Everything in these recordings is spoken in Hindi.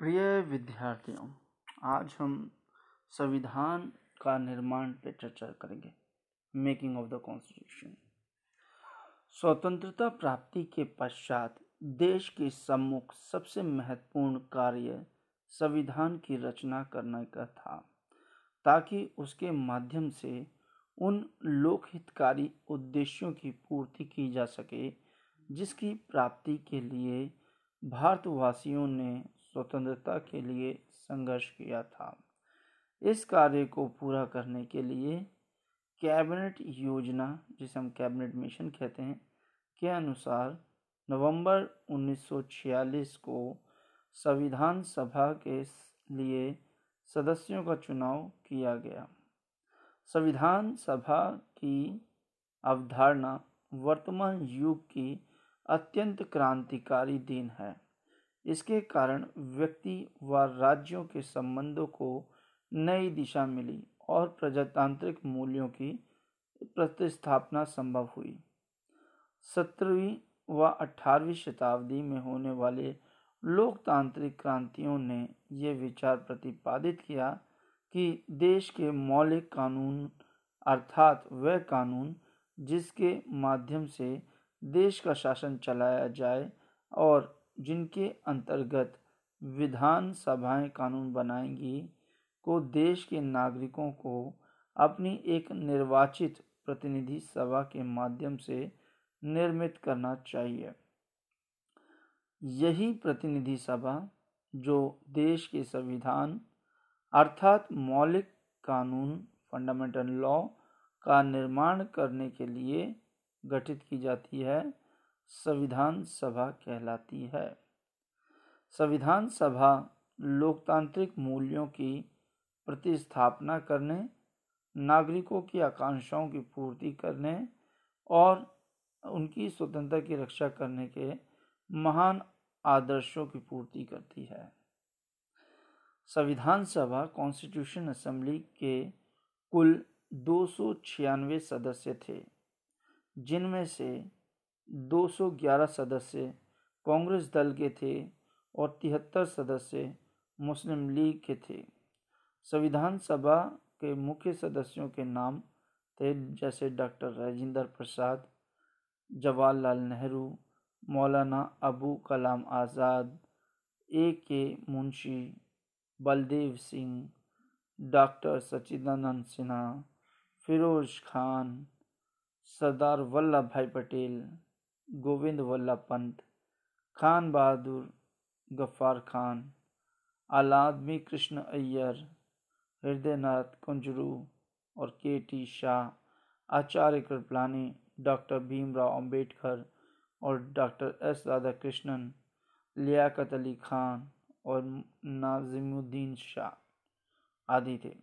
प्रिय विद्यार्थियों, आज हम संविधान का निर्माण पे चर्चा करेंगे। मेकिंग ऑफ़ द कॉन्स्टिट्यूशन स्वतंत्रता प्राप्ति के पश्चात देश के सम्मुख सबसे महत्वपूर्ण कार्य संविधान की रचना करने का था, ताकि उसके माध्यम से उन लोकहितकारी उद्देश्यों की पूर्ति की जा सके, जिसकी प्राप्ति के लिए भारतवासियों ने स्वतंत्रता के लिए संघर्ष किया था। इस कार्य को पूरा करने के लिए कैबिनेट योजना, जिसे हम कैबिनेट मिशन कहते हैं, के अनुसार नवंबर 1946 को संविधान सभा के लिए सदस्यों का चुनाव किया गया। संविधान सभा की अवधारणा वर्तमान युग की अत्यंत क्रांतिकारी दिन है। इसके कारण व्यक्ति व राज्यों के संबंधों को नई दिशा मिली और प्रजातांत्रिक मूल्यों की प्रतिस्थापना संभव हुई। सत्रहवीं व अठारहवीं शताब्दी में होने वाले लोकतांत्रिक क्रांतियों ने यह विचार प्रतिपादित किया कि देश के मौलिक कानून अर्थात वह कानून जिसके माध्यम से देश का शासन चलाया जाए और जिनके अंतर्गत विधान सभाएँ कानून बनाएँगी, को देश के नागरिकों को अपनी एक निर्वाचित प्रतिनिधि सभा के माध्यम से निर्मित करना चाहिए। यही प्रतिनिधि सभा, जो देश के संविधान अर्थात मौलिक कानून, फंडामेंटल लॉ का निर्माण करने के लिए गठित की जाती है संविधान सभा कहलाती है। संविधान सभा लोकतांत्रिक मूल्यों की प्रतिस्थापना करने, नागरिकों की आकांक्षाओं की पूर्ति करने और उनकी स्वतंत्रता की रक्षा करने के महान आदर्शों की पूर्ति करती है। संविधान सभा कॉन्स्टिट्यूशन असेंबली के कुल दो सौ छियानवे सदस्य थे, जिनमें से 211 सदस्य कांग्रेस दल के थे और तिहत्तर सदस्य मुस्लिम लीग के थे। संविधान सभा के मुख्य सदस्यों के नाम थे जैसे doctor Rajendra Prasad, Jawaharlal Nehru, Maulana Abu Kalam Azad, A K Munshi, Baldev Singh, doctor Sachidanand Sinha, Firoz Khan, Sardar Vallabh Bhai Patel Govind Vallabh Pant, Khan बहादुर गफ्फार खान आलादमी कृष्ण अय्यर, हृदयनाथ कुंजरू और K T Shah, Acharya Kripalani, doctor Bhimrao Ambedkar और doctor S Radhakrishnan Liaquat Ali Khan और नाजिमुद्दीन शाह आदि थे।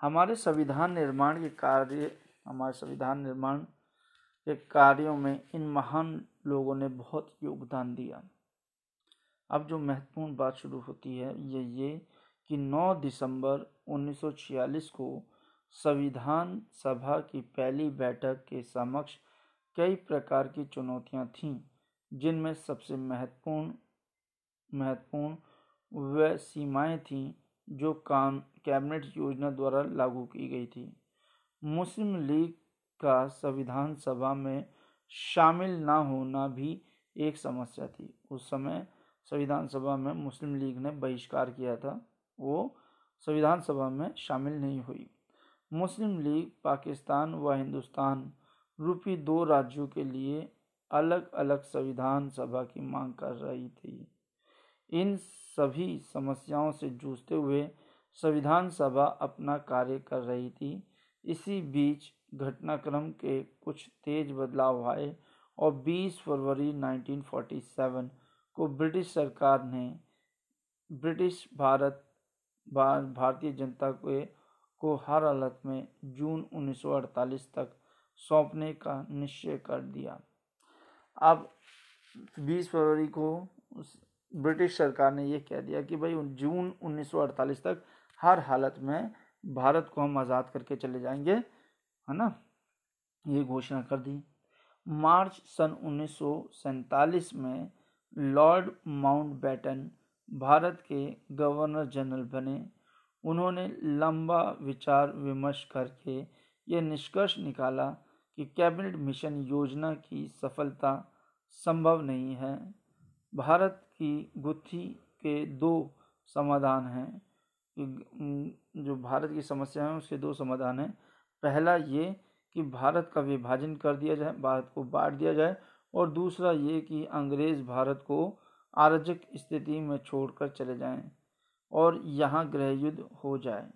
हमारे संविधान निर्माण के कार्य, हमारे संविधान निर्माण के कार्यों में इन महान लोगों ने बहुत योगदान दिया। अब जो महत्वपूर्ण बात शुरू होती है, ये ये कि 9 दिसंबर 1946 को संविधान सभा की पहली बैठक के समक्ष कई प्रकार की चुनौतियाँ थीं, जिनमें सबसे महत्वपूर्ण महत्वपूर्ण वह सीमाएँ थीं जो कान, कैबिनेट योजना द्वारा लागू की गई थी। मुस्लिम लीग का संविधान सभा में शामिल ना होना भी एक समस्या थी। उस समय संविधान सभा में मुस्लिम लीग ने बहिष्कार किया था। वो संविधान सभा में शामिल नहीं हुई। मुस्लिम लीग, पाकिस्तान व हिंदुस्तान रूपी दो राज्यों के लिए अलग अलग संविधान सभा की मांग कर रही थी। इन सभी समस्याओं से जूझते हुए संविधान सभा अपना कार्य कर रही थी। इसी बीच घटनाक्रम के कुछ तेज बदलाव आए और 20 फरवरी 1947 को ब्रिटिश सरकार ने ब्रिटिश भारत भारतीय जनता को को हर हालत में जून 1948 तक सौंपने का निश्चय कर दिया। अब 20 फरवरी को ब्रिटिश सरकार ने यह कह दिया कि भाई जून 1948 तक हर हालत में भारत को हम आज़ाद करके चले जाएँगे, है ना? ये घोषणा कर दी। मार्च सन उन्नीस सौ सैंतालीस में लॉर्ड माउंटबेटन भारत के गवर्नर जनरल बने। उन्होंने लंबा विचार विमर्श करके यह निष्कर्ष निकाला कि कैबिनेट मिशन योजना की सफलता संभव नहीं है। भारत की गुत्थी के दो समाधान हैं। जो भारत की समस्या है, उसके दो समाधान हैं। पहला ये कि भारत का विभाजन कर दिया जाए, भारत को बांट दिया जाए, और दूसरा ये कि अंग्रेज़ भारत को आरजक स्थिति में छोड़कर चले जाएँ और यहाँ गृह युद्ध हो जाए।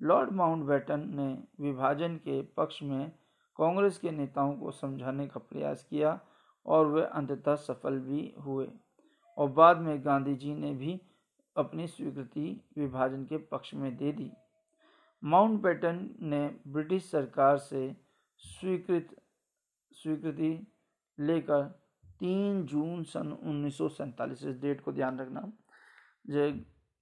लॉर्ड माउंटबेटन ने विभाजन के पक्ष में कांग्रेस के नेताओं को समझाने का प्रयास किया और वे अंततः सफल भी हुए। और बाद में गांधी जी ने भी अपनी स्वीकृति विभाजन के पक्ष में दे दी। माउंटबेटन ने ब्रिटिश सरकार से स्वीकृत, स्वीकृति लेकर तीन जून सन उन्नीस सौ सैंतालीस, इस डेट को ध्यान रखना, जो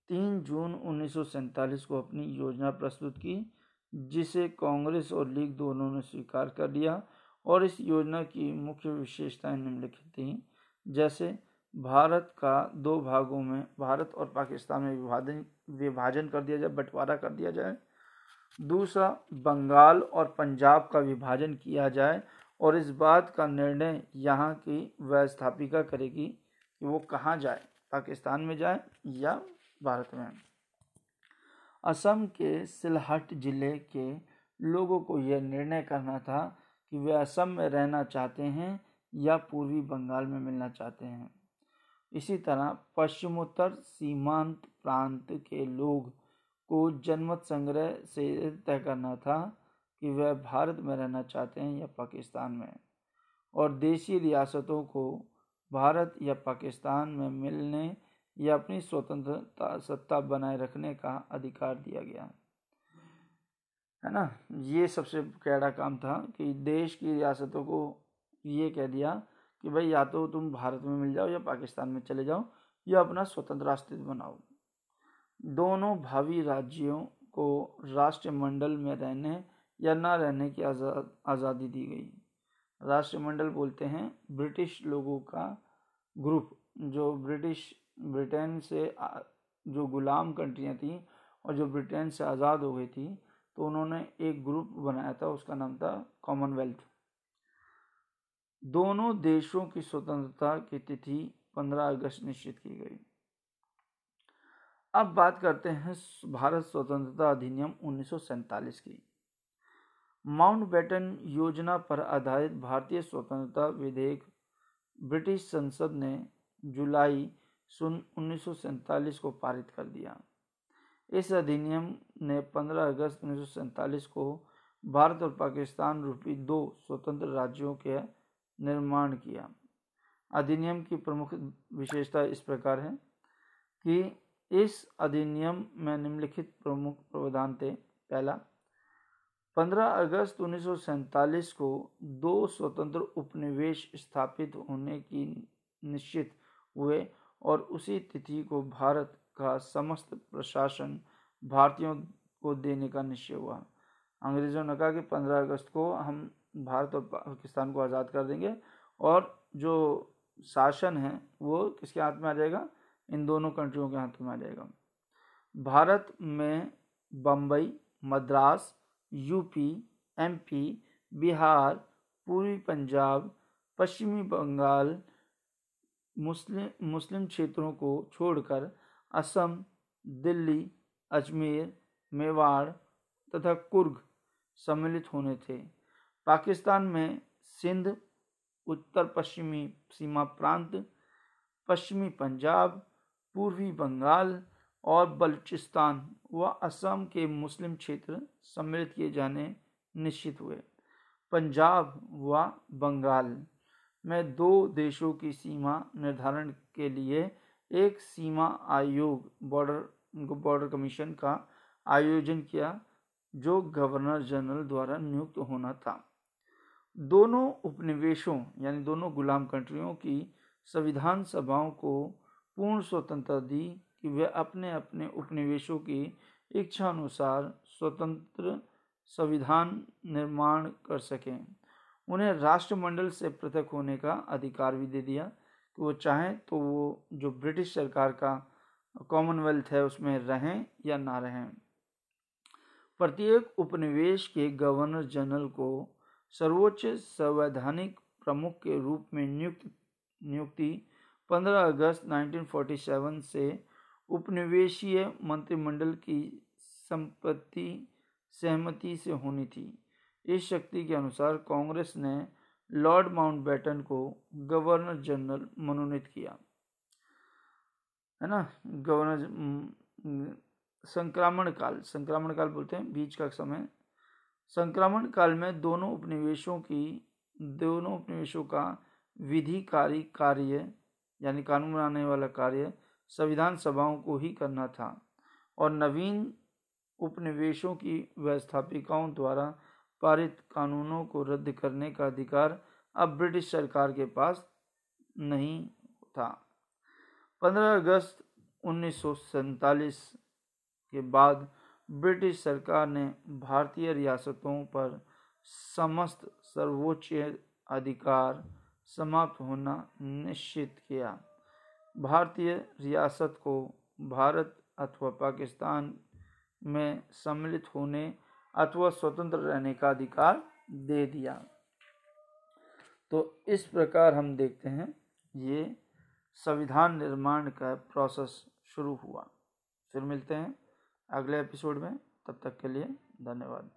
तीन जून उन्नीस सौ सैंतालीस को अपनी योजना प्रस्तुत की, जिसे कांग्रेस और लीग दोनों ने स्वीकार कर लिया, और इस योजना की मुख्य विशेषताएँ निम्नलिखित थी, जैसे भारत का दो भागों में, भारत और पाकिस्तान में विभाजन विभाजन कर दिया जाए, बंटवारा कर दिया जाए। दूसरा, बंगाल और पंजाब का विभाजन किया जाए और इस बात का निर्णय यहाँ की व्यवस्थापिका करेगी कि वो कहाँ जाए, पाकिस्तान में जाए या भारत में। असम के सिलहट ज़िले के लोगों को यह निर्णय करना था कि वे असम में रहना चाहते हैं या पूर्वी बंगाल में मिलना चाहते हैं। इसी तरह पश्चिमोत्तर सीमांत प्रांत के लोग को जनमत संग्रह से तय करना था कि वह भारत में रहना चाहते हैं या पाकिस्तान में। और देशी रियासतों को भारत या पाकिस्तान में मिलने या अपनी स्वतंत्रता सत्ता बनाए रखने का अधिकार दिया गया। है ना? ये सबसे कैड़ा काम था कि देश की रियासतों को ये कह दिया कि भाई या तो तुम भारत में मिल जाओ या पाकिस्तान में चले जाओ, या अपना स्वतंत्र अस्तित्व बनाओ। दोनों भावी राज्यों को राष्ट्रमंडल में रहने या ना रहने की आज़ाद आज़ादी दी गई। राष्ट्रमंडल बोलते हैं ब्रिटिश लोगों का ग्रुप, जो ब्रिटिश, ब्रिटेन से जो गुलाम कंट्रियाँ थी और जो ब्रिटेन से आज़ाद हो गई थी तो उन्होंने एक ग्रुप बनाया था, उसका नाम था कॉमनवेल्थ। दोनों देशों की स्वतंत्रता की तिथि 15 अगस्त निश्चित की गई। अब बात करते हैं भारत स्वतंत्रता अधिनियम उन्नीस सौ सैंतालीस की। माउंट माउंटबेटन योजना पर आधारित भारतीय स्वतंत्रता विधेयक ब्रिटिश संसद ने जुलाई सन, उन्नीस को पारित कर दिया। इस अधिनियम ने 15 अगस्त उन्नीस सौ सैंतालीस को भारत और पाकिस्तान रूपी दो स्वतंत्र राज्यों के निर्माण किया। अधिनियम की प्रमुख विशेषता इस प्रकार है कि इस अधिनियम में निम्नलिखित प्रमुख प्रावधान थे। पहला 15 अगस्त उन्नीस को दो स्वतंत्र उपनिवेश स्थापित होने की निश्चित हुए और उसी तिथि को भारत का समस्त प्रशासन भारतीयों को देने का निश्चय हुआ। अंग्रेज़ों ने कहा कि 15 अगस्त को हम भारत और पाकिस्तान को आज़ाद कर देंगे और जो शासन है, वो किसके हाथ में आ जाएगा? इन दोनों कंट्रियों के हाथ में आ जाएगा। भारत में बम्बई मद्रास, यूपी, एमपी, बिहार, पूर्वी पंजाब, पश्चिमी बंगाल मुस्लिम मुस्लिम क्षेत्रों को छोड़कर असम, दिल्ली, अजमेर, मेवाड़ तथा कुर्ग सम्मिलित होने थे। पाकिस्तान में सिंध उत्तर पश्चिमी सीमा प्रांत, पश्चिमी पंजाब, पूर्वी बंगाल और बलूचिस्तान व असम के मुस्लिम क्षेत्र सम्मिलित किए जाने निश्चित हुए। पंजाब व बंगाल में दो देशों की सीमा निर्धारण के लिए एक सीमा आयोग बॉर्डर बॉर्डर कमीशन का आयोजन किया, जो गवर्नर जनरल द्वारा नियुक्त होना था। दोनों उपनिवेशों, यानी दोनों गुलाम कंट्रियों की संविधान सभाओं को पूर्ण स्वतंत्रता दी कि वे अपने अपने उपनिवेशों की इच्छा अनुसार स्वतंत्र संविधान निर्माण कर सकें। उन्हें राष्ट्रमंडल से पृथक होने का अधिकार भी दे दिया। कि वो चाहें तो वो जो ब्रिटिश सरकार का कॉमनवेल्थ है, उसमें रहें या ना रहें। प्रत्येक उपनिवेश के गवर्नर जनरल को सर्वोच्च संवैधानिक प्रमुख के रूप में नियुक्त, नियुक्ति 15 अगस्त 1947 से उपनिवेशीय मंत्रिमंडल की संपत्ति सहमति से होनी थी। इस शक्ति के अनुसार कांग्रेस ने लॉर्ड माउंटबेटन को गवर्नर जनरल मनोनीत किया। है ना? गवर्नर संक्रमण काल संक्रमण काल बोलते हैं, बीच का समय। संक्रमण काल में दोनों उपनिवेशों की, दोनों उपनिवेशों का विधिकारी कार्य, यानी कानून बनाने वाला कार्य, संविधान सभाओं को ही करना था। और नवीन उपनिवेशों की व्यवस्थापिकाओं द्वारा पारित कानूनों को रद्द करने का अधिकार अब ब्रिटिश सरकार के पास नहीं था। 15 अगस्त उन्नीस सौ सैंतालीस के बाद ब्रिटिश सरकार ने भारतीय रियासतों पर समस्त सर्वोच्च अधिकार समाप्त होना निश्चित किया। भारतीय रियासत को भारत अथवा पाकिस्तान में सम्मिलित होने अथवा स्वतंत्र रहने का अधिकार दे दिया। तो इस प्रकार हम देखते हैं, ये संविधान निर्माण का प्रोसेस शुरू हुआ। फिर मिलते हैं। अगले एपिसोड में तब तक के लिए धन्यवाद।